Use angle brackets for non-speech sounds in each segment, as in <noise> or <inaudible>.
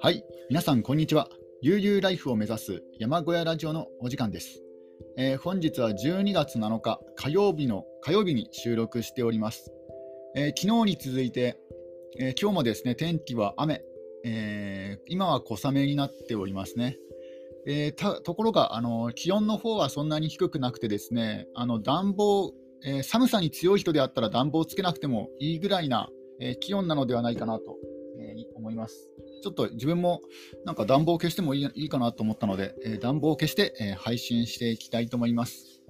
はい、皆さん、こんにちは。悠々ライフを目指す山小屋ラジオのお時間です。えー、本日は12月7日火曜日の火曜日に収録しております。えー、昨日に続いて、えー、今日もですね天気は雨、え今は小雨になっておりますね。えところがあの気温の方はそんなに低くなくてですねあの暖房、え寒さに強い人であったら暖房つけなくてもいいぐらいな、え気温なのではないかなと、え思います。ちょっと自分もなんか暖房を消してもいいいいかなと思ったので、えー、暖房を消して、えー、配信していきたいと思います。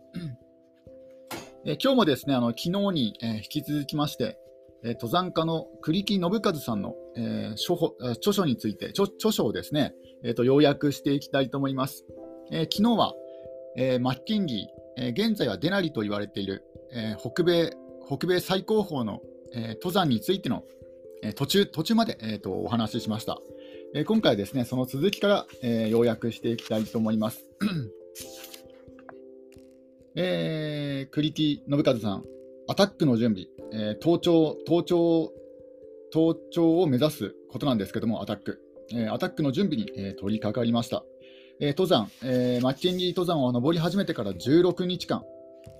え今日もですね、あの昨日に、え引き続きまして、え登山家の栗木信和さんの、え著書について、著書をですね、えーと、要約していきたいと思います。え昨日は、えマッキンギー、え現在はデナリと言われている、え北米北米最高峰の、え登山についてのえ途中途中まで、えーと、お話ししました。え今回はですね、その続きから、え要約していきたいと思います。えー、栗木信和さん、アタックの準備、えー、盗聴、盗聴、盗聴を目指すことなんですけども、アタック、えー、アタックの準備に、えー、取り掛かりました。えー、登山、えー、マッケンリー登山を登り始めてから16日間。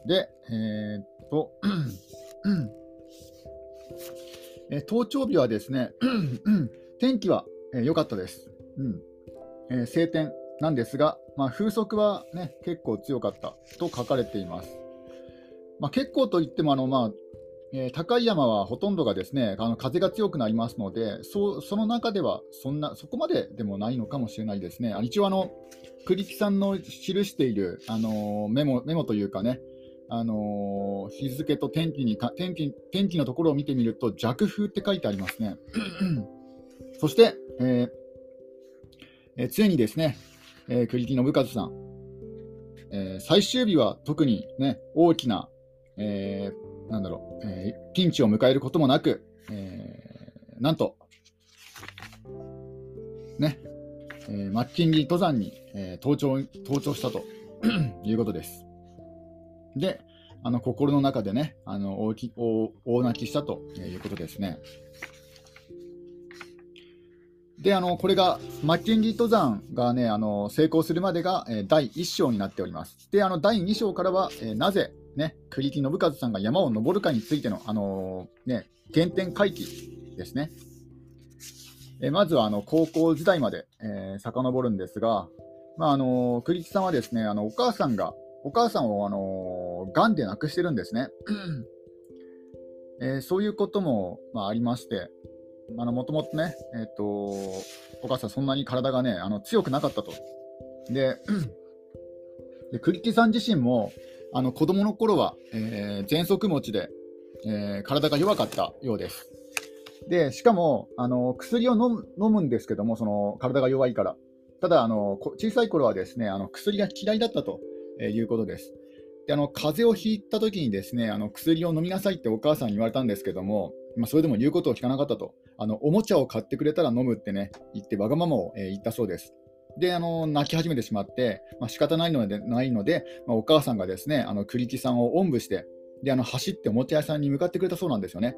で、えー、と、え登頂日はですね、天気は良、えー、かったです。うん。えー、晴天なんですが、まあ、風速は、ね、結構強かったと書かれています。まあ、結構といってもあの、まあえー、高い山はほとんどがですねあの風が強くなりますのでそその中ではそんなそこまででもないのかもしれないですね。一応あの栗木さんの記している、あのメモメモというかね、あのー、日付と天気にか天気天気のところを見てみると弱風って書いてありますね。<clears throat> そして、えーえー、ついにですね、えー、栗木信和さん、えー、最終日は特に、ね、大きな、えー、なんだろう、えー、ピンチを迎えることもなく、えー、なんと、ね、えー、マッキンリー登山に、えー、登頂登頂したと <clears throat> いうことです。で、あの心の中でね、あの大き大大泣きしたということですね。で、あのこれが、マッケンジー登山が、ね、あの成功するまでが、えー、第1章になっております。で、あの第2章からは、えー、なぜ、ね、栗木信和さんが山を登るかについての、あのー、ね、原点回帰ですね。えまずはあの高校時代まで、えー、遡るんですが、まああの栗木さんはですねあのお母さんがお母さんを、あのー、癌で亡くしてるんですね。えー、そういうことも、まあ、ありまして、もともとね、えーと、お母さん、そんなに体がね、あの強くなかったと。で、で栗木さん自身も、あの子供の頃は、えー、喘息持ちで、えー、体が弱かったようです。で、しかも、あの薬を飲む飲むんですけども、その体が弱いから。ただ、あの小さい頃はですね、あの薬が嫌いだったと。え、いうことです。であの風邪をひいたときにですねあの薬を飲みなさいってお母さんに言われたんですけども、まあ、それでも言うことを聞かなかったとあのおもちゃを買ってくれたら飲むってね言ってわがままを、えー、言ったそうです。であの泣き始めてしまって、まあ、仕方ないのでないので、まあ、お母さんがですねあの栗木さんをおんぶしてであの走っておもちゃ屋さんに向かってくれたそうなんですよね。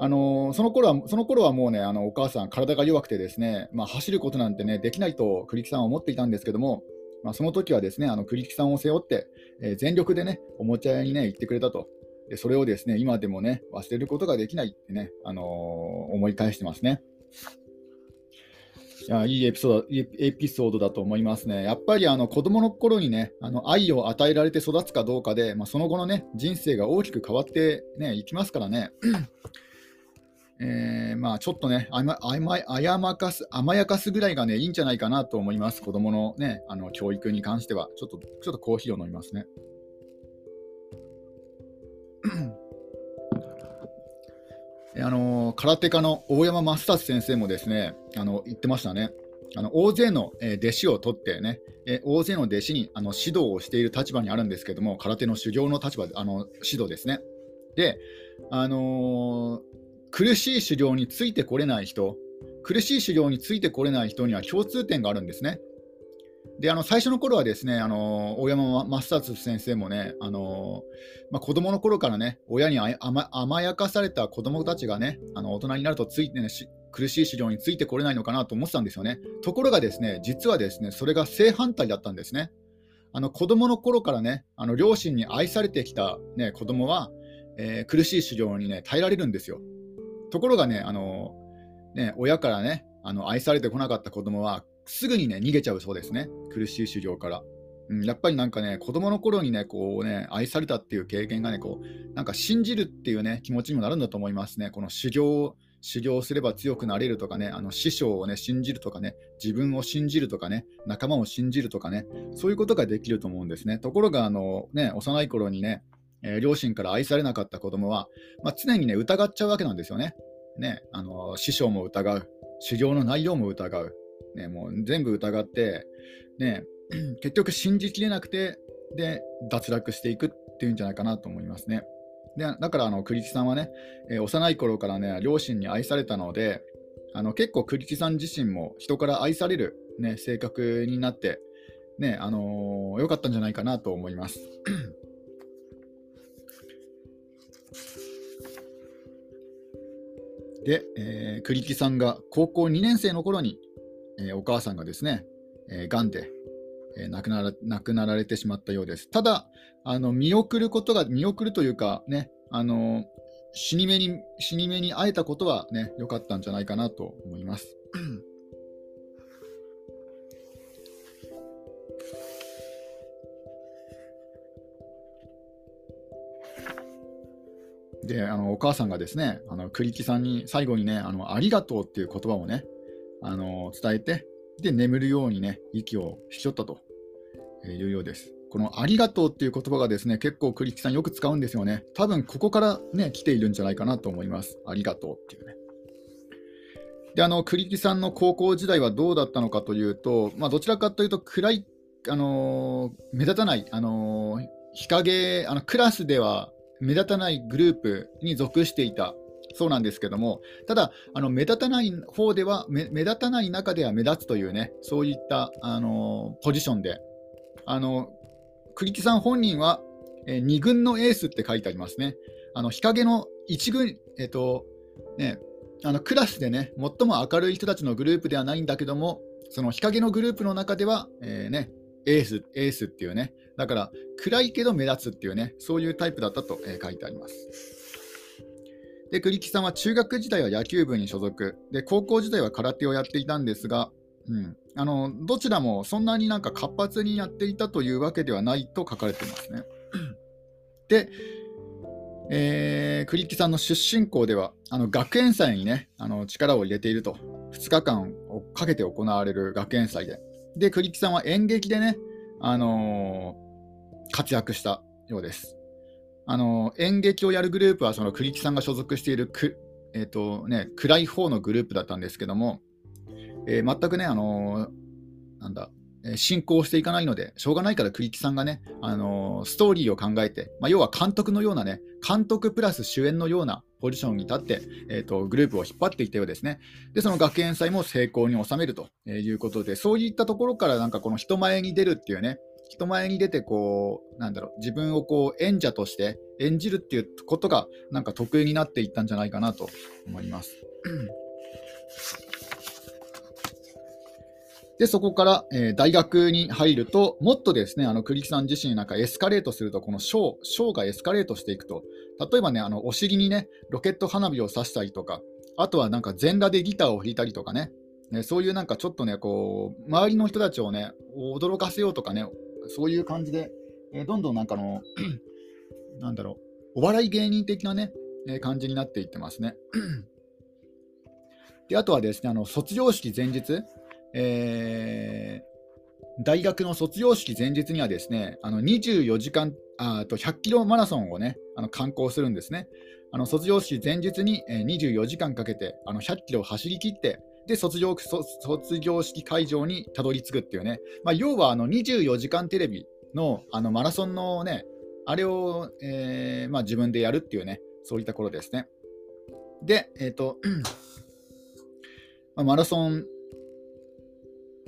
あのその頃はその頃はもうねあのお母さん体が弱くてですね、まあ、走ることなんてねできないと栗木さんは思っていたんですけどもまあ、その時はですね、あの栗木さんを背負って、えー、全力でね、おもちゃ屋にね、行ってくれたと。でそれをですね、今でもね、忘れることができないってね、あのー、思い返してますね。いやいいエピソードいいエピソードだと思いますね。やっぱりあの子供の頃にね、あの愛を与えられて育つかどうかで、まあ、その後のね、人生が大きく変わってね、いきますからね。えー、まあちょっとね、あまあやまかす甘やかすぐらいがね、いいんじゃないかなと思います、子供のね、あの教育に関しては。ちょっと、ちょっとコーヒーを飲みますね。あの空手家の大山正達先生もですね、あの言ってましたね。あの大勢の、弟子を取ってね、え大勢の弟子にあの指導をしている立場にあるんですけども、空手の修行の立場、あの指導ですね。で、あのー苦しい修行についてこれない人、苦しい修行についてこれない人には共通点があるんですね。であの最初の頃はですね、あの大山正達先生もね、あのまあ、子供の頃からね、親に甘甘やかされた子供たちがね、あの大人になるとついて、ね、苦しい治療についてこれないのかなと思ってたんですよね。ところがですね、実はですね、それが正反対だったんですね。あの子供の頃からね、あの両親に愛されてきた、ね、子供は、えー、苦しい治療にね、耐えられるんですよ。ところがね、あのね親からね、あの愛されてこなかった子供はすぐにね、逃げちゃうそうですね。苦しい修行から。うん、やっぱりなんかね、子供の頃にね、こうね、愛されたっていう経験がね、こう、なんか信じるっていうね、気持ちにもなるんだと思いますね。この修行を修行すれば強くなれるとかね、あの師匠をね、信じるとかね、自分を信じるとかね、仲間を信じるとかね、そういうことができると思うんですね。ところが、あのね、幼い頃にね、えー、両親から愛されなかった子供は、まあ、常にね、疑っちゃうわけなんですよね。ね、あの師匠も疑う、修行の内容も疑う、ね、もう全部疑って、ね、<clears throat> 結局信じきれなくて、で、脱落していくっていうんじゃないかなと思いますね。でだからあの栗木さんはね、えー、幼い頃からね両親に愛されたのであの結構栗木さん自身も人から愛される、ね、性格になって、ねあのー、よかったんじゃないかなと思います。で、えー、栗木さんが高校2年生の頃に、えー、お母さんがですね、えー、がんで、えー、亡くなら亡くなられてしまったようです。ただ、あの見送ることが、見送るというか、ね、あの死に目に死に目に会えたことはね、良かったんじゃないかなと思います。であのお母さんがですね、あの栗木さんに最後にねあの、ありがとうっていう言葉をね、あの伝えて、で眠るようにね、息を引き取ったというようです。このありがとうっていう言葉がですね、結構栗木さんよく使うんですよね。多分ここからね、来ているんじゃないかなと思います。ありがとうっていうね。で、あの、栗木さんの高校時代はどうだったのかというと、まあ、どちらかというと暗い、あのー、目立たない、あのー、日陰、あのクラスでは目立たないグループに属していたそうなんですけども、ただ、あの目立たない方では目、目立たない中では目立つというね、そういったあのポジションで、あの栗木さん本人は、え、2軍のエースって書いてありますね。あの日陰の1軍、えっ、とね、あのクラスでね、最も明るい人たちのグループではないんだけども、その日陰のグループの中では、えー、ね、エース、エースっていうね、だから暗いけど目立つっていうね、そういうタイプだったと、え、書いてあります。で、栗木さんは中学時代は野球部に所属、で高校時代は空手をやっていたんですが、うん、あのどちらもそんなになんか活発にやっていたというわけではないと書かれていますね。<clears throat> で、えー、栗木さんの出身校ではあの学園祭にねあの力を入れていると2日間をかけて行われる学園祭でで栗木さんは演劇でね、あのー、活躍したようです。あの演劇をやるグループはその栗木さんが所属しているく、えーとね、暗い方のグループだったんですけども、えー、全くね、あのー、なんだ、進行していかないので、しょうがないから栗木さんがね、あのー、ストーリーを考えて、まあ、要は監督のようなね、監督プラス主演のようなポジションに立って、えーと、グループを引っ張っていったようですね。で、その学園祭も成功に収めるということで、そういったところからなんかこの人前に出るっていうね、人前に出てこう、なんだろう、自分をこう演者として演じるっていうことがなんか得意になっていったんじゃないかなと思います。<clears throat> で、そこから、えー、大学に入ると、もっとですね、あの栗木さん自身なんかエスカレートすると、このショー、ショーがエスカレートしていくと、例えばね、あのお尻にね、ロケット花火を刺したりとか、あとはなんか全裸でギターを弾いたりとかね、ねそういうなんかちょっとね、こう、周りの人たちをね、驚かせようとかね、そういう感じで、えー、どんどんなんかの、<clears throat> なんだろう、お笑い芸人的なね、えー、感じになっていってますね。<clears throat> であとはですね、あの卒業式前日、えー、大学の卒業式前日にはですね、あの24時間、あと100キロマラソンをね、あの観光するんですね。あの卒業式前日に24時間かけてあの100キロを走り切って、で卒業卒業式会場にたどり着くっていうね、まあ、要はあの24時間テレビのあのマラソンのね、あれを、えーまあ、自分でやるっていうね、そういった頃ですね。で、えっ、ー、と、<clears throat> まあ、マラソン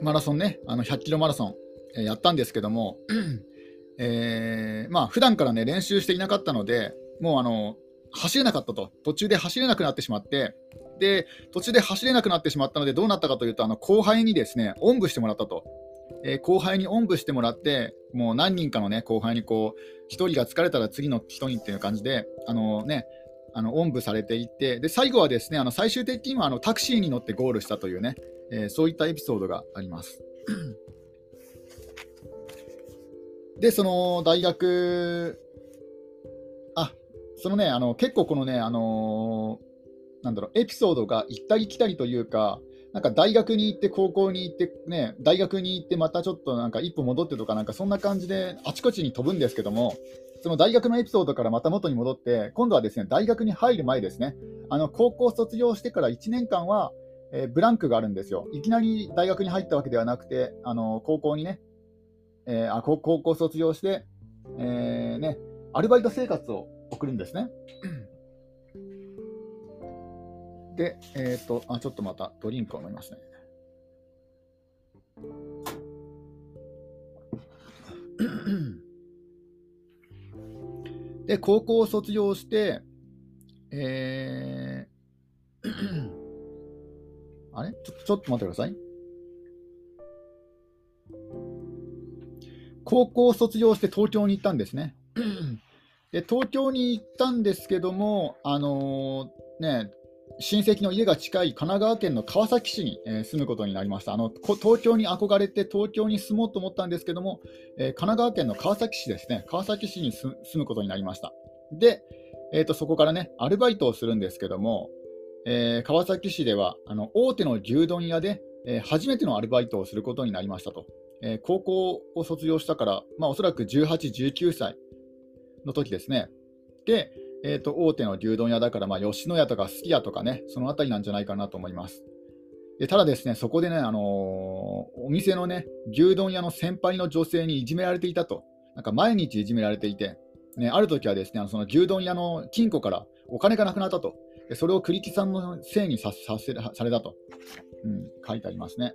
マラソンね、あの100キロマラソン、えやったんですけども、<clears throat> えー、まあ普段からね練習していなかったので、もうあの走れなかったと、途中で走れなくなってしまって、で途中で走れなくなってしまったので、どうなったかというと、あの後輩にですねおんぶしてもらったと。えー、後輩におんぶしてもらって、もう何人かの、ね、後輩にこう、1人が疲れたら次の人にっていう感じで、あのね、あのおんぶされていって、で最後はですねあの最終的にはあのタクシーに乗ってゴールしたというね、えー、そういったエピソードがあります。<clears throat> で、その大学、あそのね、あの結構このね、あのー、なんだろう、エピソードが行ったり来たりというか、なんか大学に行って、高校に行って、ね、大学に行って、またちょっとなんか一歩戻ってとか、なんかそんな感じであちこちに飛ぶんですけども、その大学のエピソードからまた元に戻って、今度はですね大学に入る前ですね、あの高校卒業してから1年間は、えー、ブランクがあるんですよ。いきなり大学に入ったわけではなくて、あの高校にね、えー、あ高校卒業して、えー、ね、アルバイト生活を送るんですね。で、えっ、ー、とあ、ちょっとまたドリンクを飲みますね。で、高校を卒業して、えー、あれ？ちょちょっと待ってください。高校を卒業して東京に行ったんですね。で東京に行ったんですけども、あのー、ね、親戚の家が近い神奈川県の川崎市に、えー、住むことになりましたあの。東京に憧れて東京に住もうと思ったんですけども、えー、神奈川県の川崎市ですね、川崎市に住むことになりました。で、えーと、そこからね、アルバイトをするんですけども、えー、川崎市ではあの大手の牛丼屋で、え初めてのアルバイトをすることになりましたと。え高校を卒業したから、まあ、おそらく18、19歳の時ですね。で、えーと、大手の牛丼屋だから、まあ、吉野家とかすき家とかね、そのあたりなんじゃないかなと思います。でただですね、そこでね、あのー、お店のね、牛丼屋の先輩の女性にいじめられていたと、なんか毎日いじめられていて、ね、ある時はですね、その牛丼屋の金庫からお金がなくなったと、それを栗木さんのせいにささせされたと、うん、書いてありますね。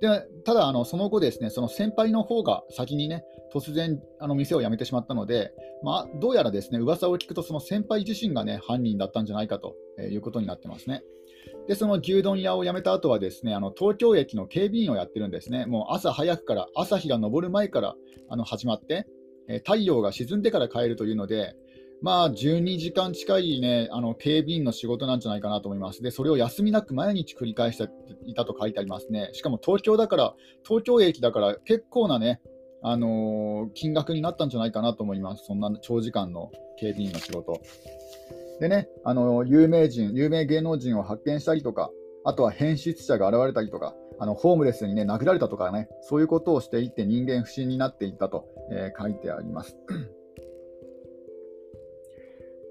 でただあの、その後、ですねその先輩の方が先にね、突然あの店を辞めてしまったので、まあ、どうやらですね噂を聞くと、その先輩自身がね犯人だったんじゃないかということになってますね。で、その牛丼屋を辞めた後はですねあの東京駅の警備員をやってるんですね。もう朝早くから、朝日が昇る前からあの始まって、太陽が沈んでから帰るというので、まあ、12時間近い、ね、あの警備員の仕事なんじゃないかなと思います。で、それを休みなく毎日繰り返していたと書いてありますね。しかも東京だから、東京駅だから結構なね、あのー、金額になったんじゃないかなと思います。そんな長時間の警備員の仕事。でね、あのー、有名人、有名芸能人を発見したりとか、あとは変質者が現れたりとか、あのホームレスに、ね、殴られたとかね、そういうことをしていって人間不信になっていったと、えー、書いてあります。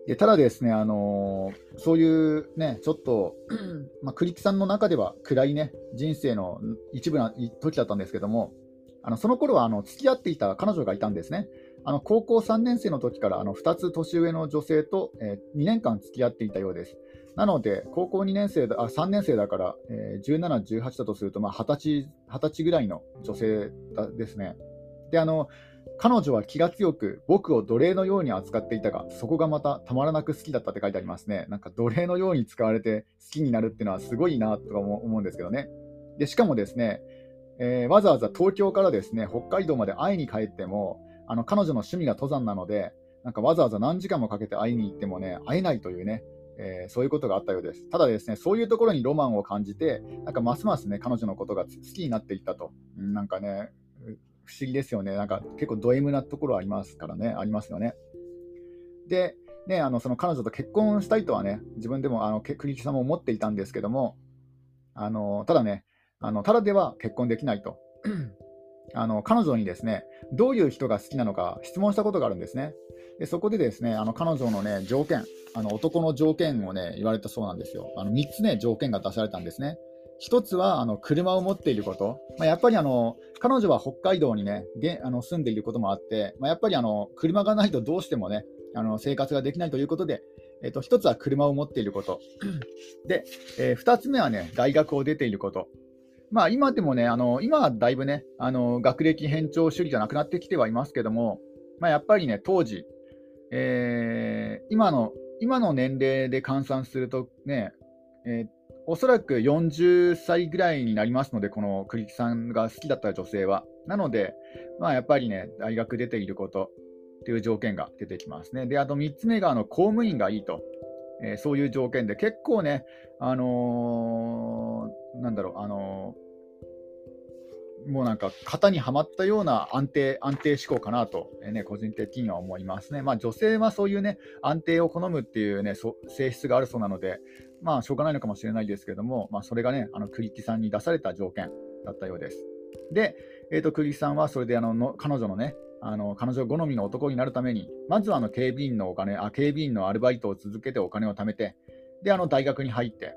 でただですね、あのー、そういうね、ちょっと、まあ、栗木さんの中では暗いね、人生の一部な時だったんですけども、あのその頃はあの付き合っていた彼女がいたんですね。あの高校3年生の時からあの2つ年上の女性と、えー、2年間付き合っていたようです。なので、高校2年生だあ3年生だから、えー、17、18だとすると、まあ、20, 歳20歳ぐらいの女性だですね。であの彼女は気が強く僕を奴隷のように扱っていたが、そこがまたたまらなく好きだったって書いてありますね。なんか奴隷のように使われて好きになるっていうのはすごいなとか思うんですけどね。でしかもですね、えー、わざわざ東京からですね北海道まで会いに帰っても、あの彼女の趣味が登山なので、なんかわざわざ何時間もかけて会いに行ってもね、会えないというね、えー、そういうことがあったようです。ただですね、そういうところにロマンを感じて、なんかますますね、彼女のことが好きになっていったと。なんかね、不思議ですよね。なんか結構ド M なところありますからね、ありますよね。で、ね、あのその彼女と結婚したいとはね、自分でもあの栗木さんも思っていたんですけども、あのただね、あのただでは結婚できないと。<clears throat> あの彼女にですね、どういう人が好きなのか質問したことがあるんですね。でそこでですね、あの彼女のね、条件、あの男の条件をね、言われたそうなんですよ。あの3つね、条件が出されたんですね。1つはあの車を持っていること、まあ、やっぱりあの彼女は北海道に、ね、あの住んでいることもあって、まあ、やっぱりあの車がないとどうしても、ね、あの生活ができないということで、えー、と1つは車を持っていること、<clears throat> で、えー、2つ目は、ね、大学を出ていること、まあ、今でもね、あの今はだいぶね、あの学歴偏重主義じゃなくなってきてはいますけども、まあ、やっぱりね、当時、えー、今の今の年齢で換算するとね、えー、おそらく40歳ぐらいになりますので、この栗木さんが好きだった女性は。なので、まあ、やっぱりね、大学出ていることっていう条件が出てきますね。で、あと3つ目があの公務員がいいと、えー、そういう条件で、結構ね、あのー、なんだろう、あのーもうなんか型にはまったような安定、安定志向かなと、えね、個人的には思いますね。まあ、女性はそういうね、安定を好むっていうね、性質があるそうなので、まあ、しょうがないのかもしれないですけども、まあ、それがね、あの栗木さんに出された条件だったようです。で、えーと、栗木さんはそれであのの彼女のね、あの彼女好みの男になるために、まずはあの警備員のお金あ、警備員のアルバイトを続けてお金を貯めて、で、あの大学に入って、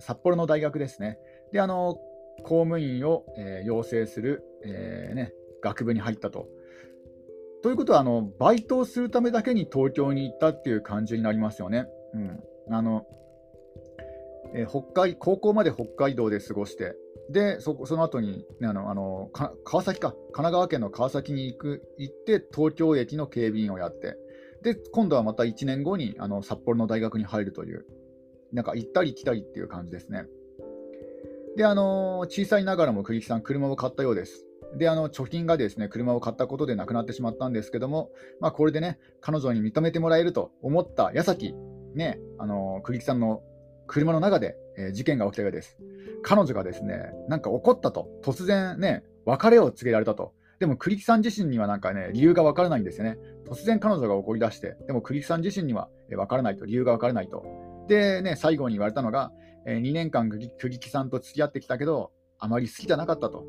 札幌の大学ですね。で、あの公務員を、えー、養成する、えーね、学部に入ったと。ということはあの、バイトをするためだけに東京に行ったっていう感じになりますよね。うん、あのえー、北海高校まで北海道で過ごして、でそその後に、ね、あのあの川崎か、神奈川県の川崎に行く行って、東京駅の警備員をやって、で今度はまた1年後にあの札幌の大学に入るという、なんか行ったり来たりっていう感じですね。で、あの小さいながらも栗木さん、車を買ったようです。で、あの貯金がですね車を買ったことでなくなってしまったんですけども、まあ、これでね、彼女に認めてもらえると思った矢先、ね、あの栗木さんの車の中で、え、事件が起きたようです。彼女がですね、なんか怒ったと、突然ね、別れを告げられたと。でも栗木さん自身にはなんかね、理由がわからないんですよね。突然彼女が怒り出して、でも栗木さん自身にはわからないと、理由がわからないと。で、ね、最後に言われたのが、え、2年間栗木さんと付き合ってきたけど、あまり好きじゃなかったと。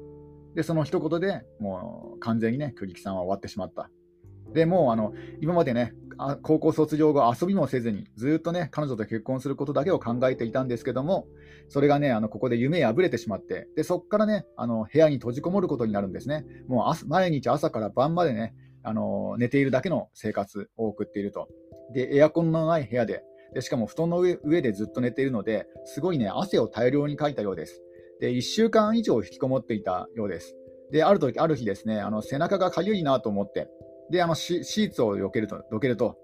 で、その一言でもう完全にね、栗木さんは終わってしまった。でもうあの今までね、高校卒業後、遊びもせずに、ずっとね、彼女と結婚することだけを考えていたんですけども、それがね、あのここで夢破れてしまって、でそこからね、あの部屋に閉じこもることになるんですね。もう毎日朝から晩までね、あの寝ているだけの生活を送っていると。で、エアコンのない部屋で、でしかも布団の上でずっと寝ているので、すごいね、汗を大量にかいたようです。で、1週間以上引きこもっていたようです。で、ある時ある日ですね、あの背中がかゆいなと思って、で、あのシーツを避けると、どけると、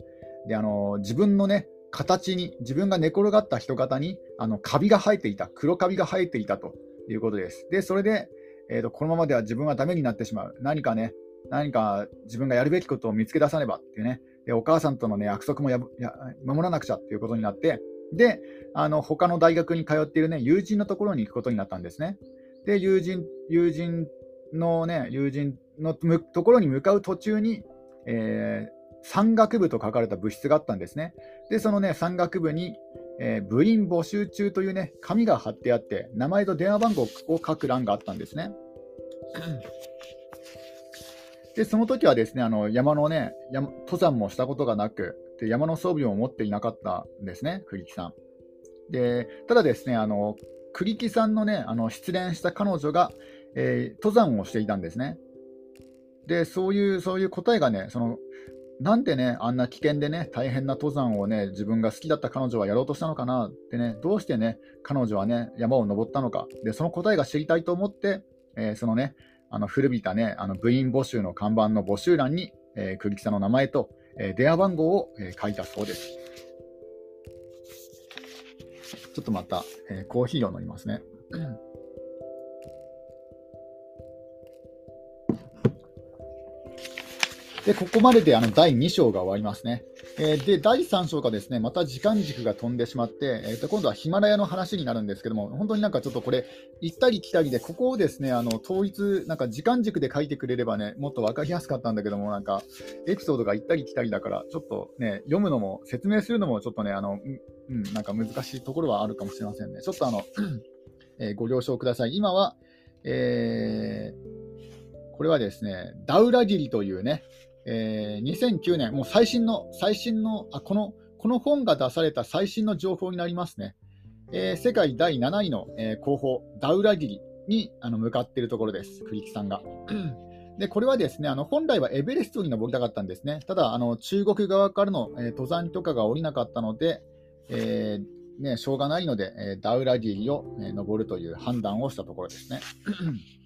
で、あの自分のね、形に、自分が寝転がった人型に、あのカビが生えていた、黒カビが生えていたということです。で、それで、えーと、このままでは自分はダメになってしまう。何かね、何か自分がやるべきことを見つけ出さねばっていうね、でお母さんとの、ね、約束もやや守らなくちゃっていうことになって、で、あの他の大学に通っている、ね、友人のところに行くことになったんですね。で、友人友人の、ね、友人のところに向かう途中に、えー、山岳部と書かれた物質があったんですね。で、そのね、山岳部に、えー、部員募集中というね、紙が貼ってあって、名前と電話番号を書く欄があったんですね。で、その時はですね、あの山のね山、登山もしたことがなく、で山の装備も持っていなかったんですね、栗木さん。で、ただですね、あの栗木さんのね、あの失恋した彼女が、えー、登山をしていたんですね。で、そういう、そういう答えがね、その、なんでね、あんな危険でね、大変な登山をね、自分が好きだった彼女はやろうとしたのかなってね、どうしてね、彼女はね、山を登ったのか、で、その答えが知りたいと思って、えー、そのね、あの古びたね、あの部員募集の看板の募集欄に、えー、栗木さんの名前と、えー、電話番号を、えー、書いたそうです。ちょっとまた、えー、コーヒーを飲みますね。で、ここまでであの第2章が終わりますね。えー、で、第3章がですね、また時間軸が飛んでしまって、えー、と今度はヒマラヤの話になるんですけども、本当になんかちょっとこれ、行ったり来たりで、ここをですね、あの統一、なんか時間軸で書いてくれればね、もっと分かりやすかったんだけども、なんか、エピソードが行ったり来たりだから、ちょっとね、読むのも、説明するのもちょっとね、あの、うん、なんか難しいところはあるかもしれませんね。ちょっとあの、<clears throat> えー、ご了承ください。今は、えー、これはですね、ダウラギリというね、えー、2009年、もう最新の、最新のあこの、この本が出された最新の情報になりますね。えー、世界第7位の、えー、候補、ダウラギリにあの向かっているところです、栗木さんが。<clears throat> でこれはですねあの本来はエベレストに登りたかったんですね。ただ、あの中国側からの、えー、登山許可が下りなかったので、えー、ね、しょうがないので、えダウラギリを、ね、登るという判断をしたところですね。<clears throat>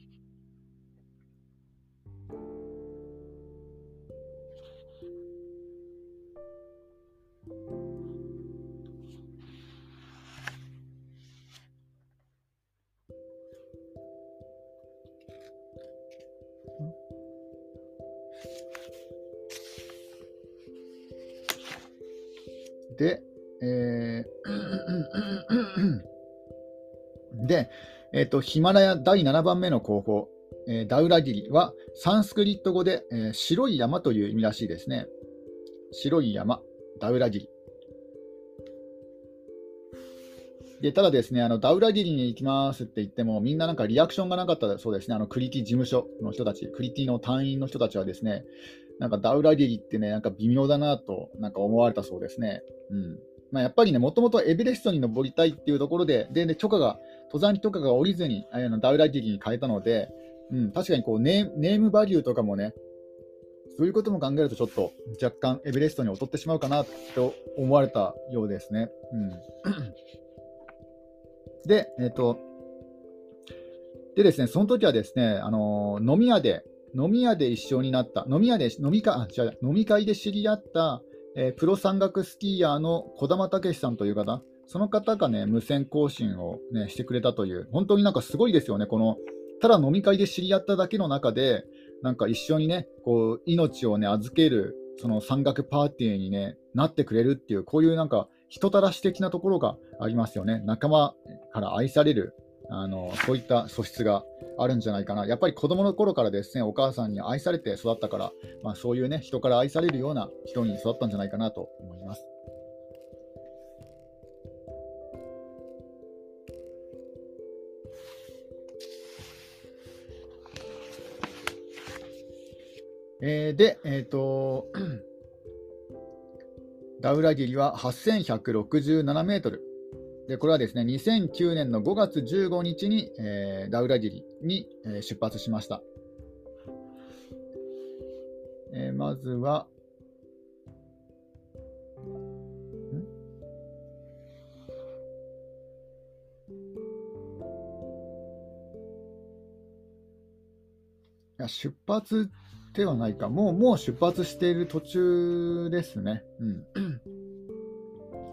で、えー、で、えーと、ヒマラヤ第7番目の候補、えー、ダウラギリはサンスクリット語で、えー、白い山という意味らしいですね。白い山、ダウラギリ。でただですね、あのダウラギリに行きますって言っても、みんななんかリアクションがなかったそうですね、あのクリティ事務所の人たち、クリティの隊員の人たちはですね、なんかダウラギリってね、なんか微妙だなとなんか思われたそうですね。うんまあ、やっぱりね、もともとエベレストに登りたいっていうところで、で、ね、許可が、登山許可が下りずに、あのダウラギリに変えたので、うん、確かにこうネームバリューとかもね、そういうことも考えると、ちょっと若干エベレストに劣ってしまうかなと思われたようですね。うん、<clears throat> で、えっ、ー、と、でですね、その時はですね、あの飲み屋で、飲み屋で一緒になった、飲み屋で、飲みか、あ違う。飲み会で知り合った、えー、プロ山岳スキーヤーの児玉武さんという方、その方がね、無線更新を、ね、してくれたという、本当になんかすごいですよね、この、ただ飲み会で知り合っただけの中で、なんか一緒にね、こう命をね、預ける、その山岳パーティーに、ね、なってくれるっていう、こういうなんか人たらし的なところがありますよね。仲間から愛されるあのそういった素質があるんじゃないかな。やっぱり子供の頃からですね、お母さんに愛されて育ったから、まあ、そういうね、人から愛されるような人に育ったんじゃないかなと思います。えー、で、えっ、ー、と、<clears throat> ダウラギリは8167メートル。でこれはですね2009年の5月15日に、えー、ダウラギリに、えー、出発しました。えー、まずは、いや出発ではないか、もうもう出発している途中ですね。うん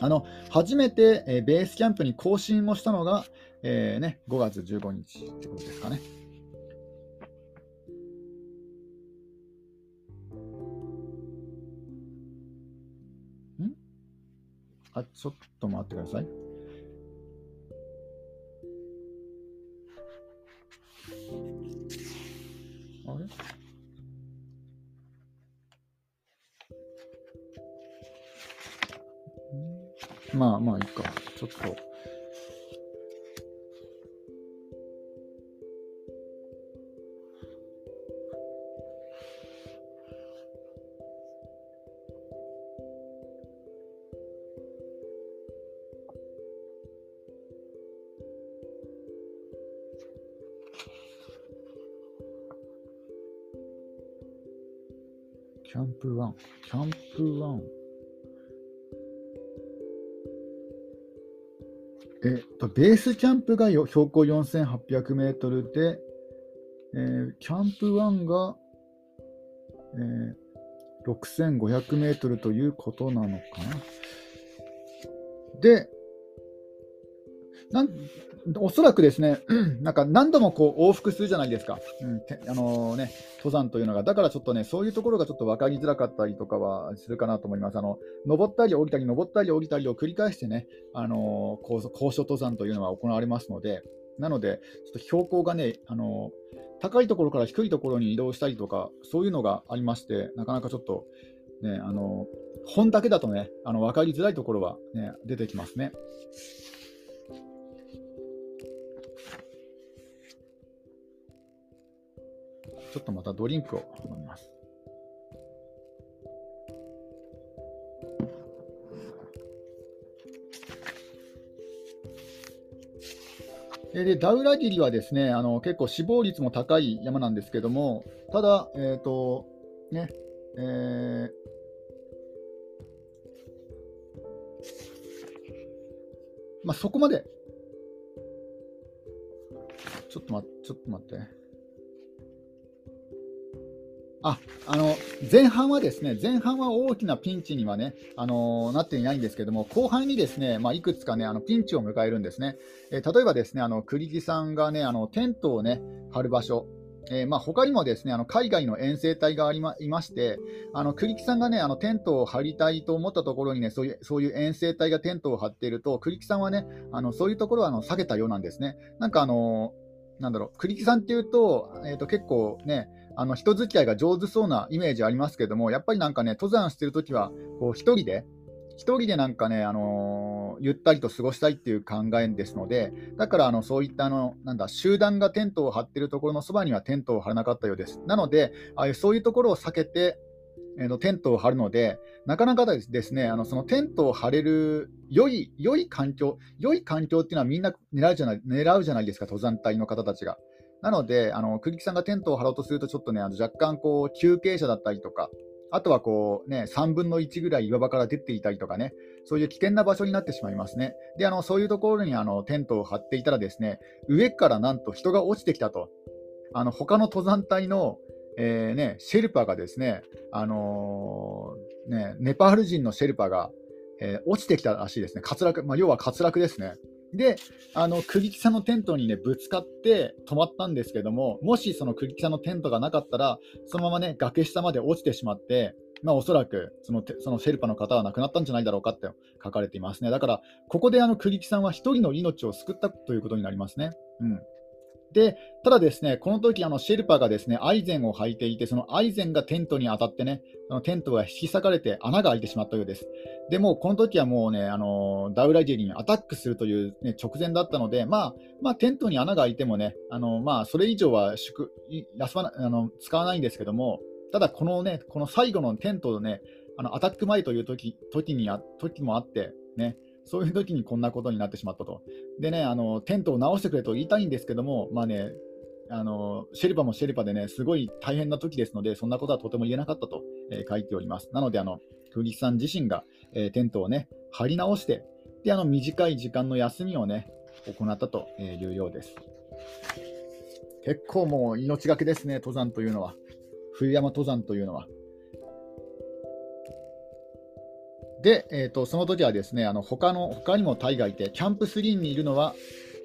あの初めて、えー、ベースキャンプに更新をしたのが、えーね、5月15日ってことですかね。ん？あ、ちょっと待ってください。ベースキャンプが標高4800メートルで、えー、キャンプ1が、えー、6500メートルということなのかな。で、なんおそらくですね、なんか何度もこう往復するじゃないですか、うんあのー、ね、登山というのが、だからちょっとね、そういうところがちょっと分かりづらかったりとかはするかなと思います。あの登ったり降りたり、登ったり降りたりを繰り返してね、あのー、高所登山というのは行われますので、なので、ちょっと標高がね、あのー、高いところから低いところに移動したりとか、そういうのがありまして、なかなかちょっと、ね、あの本だけだとね、あの分かりづらいところは、ね、出てきますね。ちょっとまたドリンクを飲みます。でダウラギリはですねあの結構死亡率も高い山なんですけども、ただ、えーとねえーまあ、そこまで、ちょっと待って、ちょっと待って。ああの前半はですね前半は大きなピンチにはね、あのー、なっていないんですけども、後半にですね、まあ、いくつかね、あのピンチを迎えるんですね。えー、例えばですね、あの栗木さんがね、あのテントをね張る場所、えーまあ、他にもですねあの海外の遠征隊がありまいまして、あの栗木さんがねあのテントを張りたいと思ったところにねそういうそういう遠征隊がテントを張っていると、栗木さんはねあのそういうところはあの下げたようなんですね。なんかあのなんだろう栗木さんっていうと,、えーと結構ねあの人付き合いが上手そうなイメージありますけども、やっぱりなんかね、登山してるときは、こう一人で、一人でなんかね、あのー、ゆったりと過ごしたいっていう考えですので、だからあのそういったあのなんだ集団がテントを張ってるところのそばにはテントを張らなかったようです。なので、ああいうそういうところを避けて、えー、のテントを張るので、なかなかですね、あのそのテントを張れる良い良い環境、良い環境っていうのはみんな狙うじゃない狙うじゃないですか、登山隊の方たちが。なので、あの栗木さんがテントを張ろうとすると、ちょっとね、あの若干こう休憩者だったりとか、あとはこう、ね、3分の1ぐらい岩場から出ていたりとかね、そういう危険な場所になってしまいますね。で、あのそういうところにあのテントを張っていたら、ですね上からなんと人が落ちてきたと、あの他の登山隊の、えーね、シェルパがですね、あのー、ね、ネパール人のシェルパが、えー、落ちてきたらしいですね、滑落、まあ、要は滑落ですね。で、あの、釘木さんのテントにね、ぶつかって止まったんですけども、もしその釘木さんのテントがなかったら、そのままね、崖下まで落ちてしまって、まあ、おそらくそのそのシェルパの方は亡くなったんじゃないだろうかって書かれていますね。だから、ここであの釘木さんは1人の命を救ったということになりますね。うん、で、ただですね、この時あのシェルパがですね、アイゼンを履いていて、そのアイゼンがテントに当たってね、そのテントが引き裂かれて穴が開いてしまったようです。でも、この時はもうね、あのダウラゲリにアタックするという、ね、直前だったので、まあ、まあ、テントに穴が開いてもね、あのまあ、それ以上は宿休まなあの使わないんですけども、ただこのね、この最後のテントのね、あのアタック前という時時に時もあって、ね、そういう時にこんなことになってしまったと。でね、あのテントを直してくれと言いたいんですけども、まあね、あのシェルパもシェルパでね、すごい大変な時ですので、そんなことはとても言えなかったと、えー、書いております。なので、あのクリスさん自身が、えー、テントをね、張り直して、であの短い時間の休みをね、行ったというようです。結構もう命がけですね、登山というのは。冬山登山というのは。で、えーと、その時はですね、あの他の他にもタイがいて、キャンプ3にいるのは、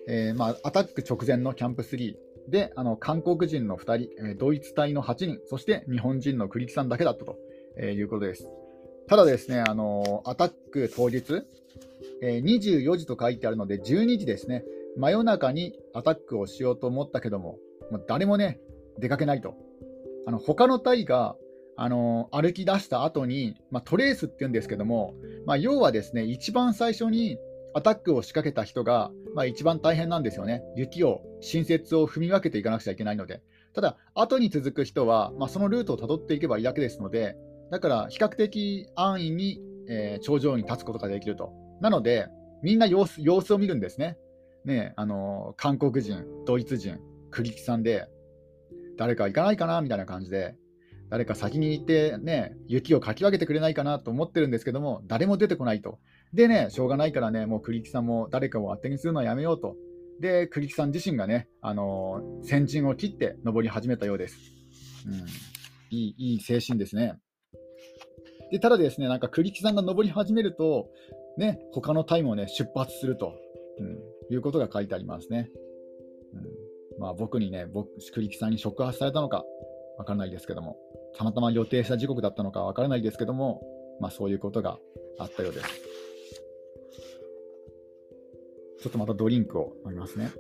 えー、まあ、アタック直前のキャンプ3で、あの韓国人の2人、え、ドイツ隊の8人、そして日本人の栗木さんだけだったと、えー、いうことです。ただですね、あのアタック当日、え24時と書いてあるので、12時ですね、真夜中にアタックをしようと思ったけども、もう誰もね、出かけないと。あの他の隊があの歩き出した後に、まあ、トレースっていうんですけども、まあ、要はですね一番最初にアタックを仕掛けた人が、まあ、一番大変なんですよね、雪を、新雪を踏み分けていかなくちゃいけないので、ただ、後に続く人は、まあ、そのルートをたどっていけばいいだけですので、だから比較的安易に、えー、頂上に立つことができると。なので、みんな様子様子を見るんですね。ねあの韓国人、ドイツ人、栗木さんで、誰か行かないかなみたいな感じで、誰か先に行ってね、雪をかき分けてくれないかなと思ってるんですけども、誰も出てこないと。でね、しょうがないからね、もう栗木さんも誰かを当てにするのはやめようと。で、栗木さん自身がね、あのー、先陣を切って登り始めたようです。うん、いいいい精神ですね。で、ただですね、なんか栗木さんが登り始めると、ね、他の隊もね、出発すると、うん、いうことが書いてありますね。うん、まあ、僕にね、僕栗木さんに触発されたのか、わからないですけども。たまたま予定した時刻だったのかわからないですけども、まあ、そういうことがあったようです。ちょっとまたドリンクを飲みますね。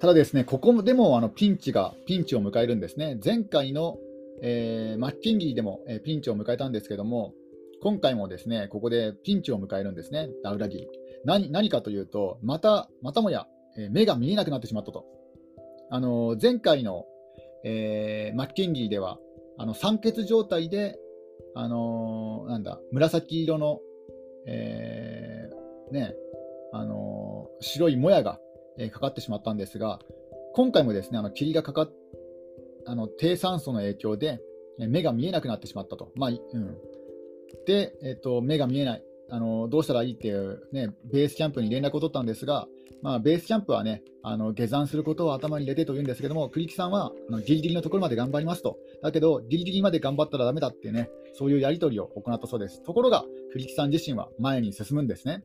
ただですね、ここでもあのピンチが、ピンチを迎えるんですね。前回の、えー、マッキンギーでも、えー、ピンチを迎えたんですけども、今回もですね、ここでピンチを迎えるんですね、ダウラギー。何何かというと、また、またもや、えー、目が見えなくなってしまったと。あの前回の、えー、マッケンギーではあの酸欠状態で、あのなんだ紫色の、えー、ねあの白いもやが、えー、かかってしまったんですが今回もですねあの霧がかかっあの低酸素の影響で目が見えなくなってしまったと、まあうん。で、えっと、目が見えない。あの、どうしたらいいっていう、ね、ベースキャンプに連絡を取ったんですが、まあ、ベースキャンプはね、あの下山することを頭に入れてと言うんですけども、栗木さんはあのギリギリのところまで頑張りますと、だけど、ギリギリまで頑張ったらだめだっていうね、そういうやり取りを行ったそうです。ところが、栗木さん自身は前に進むんですね。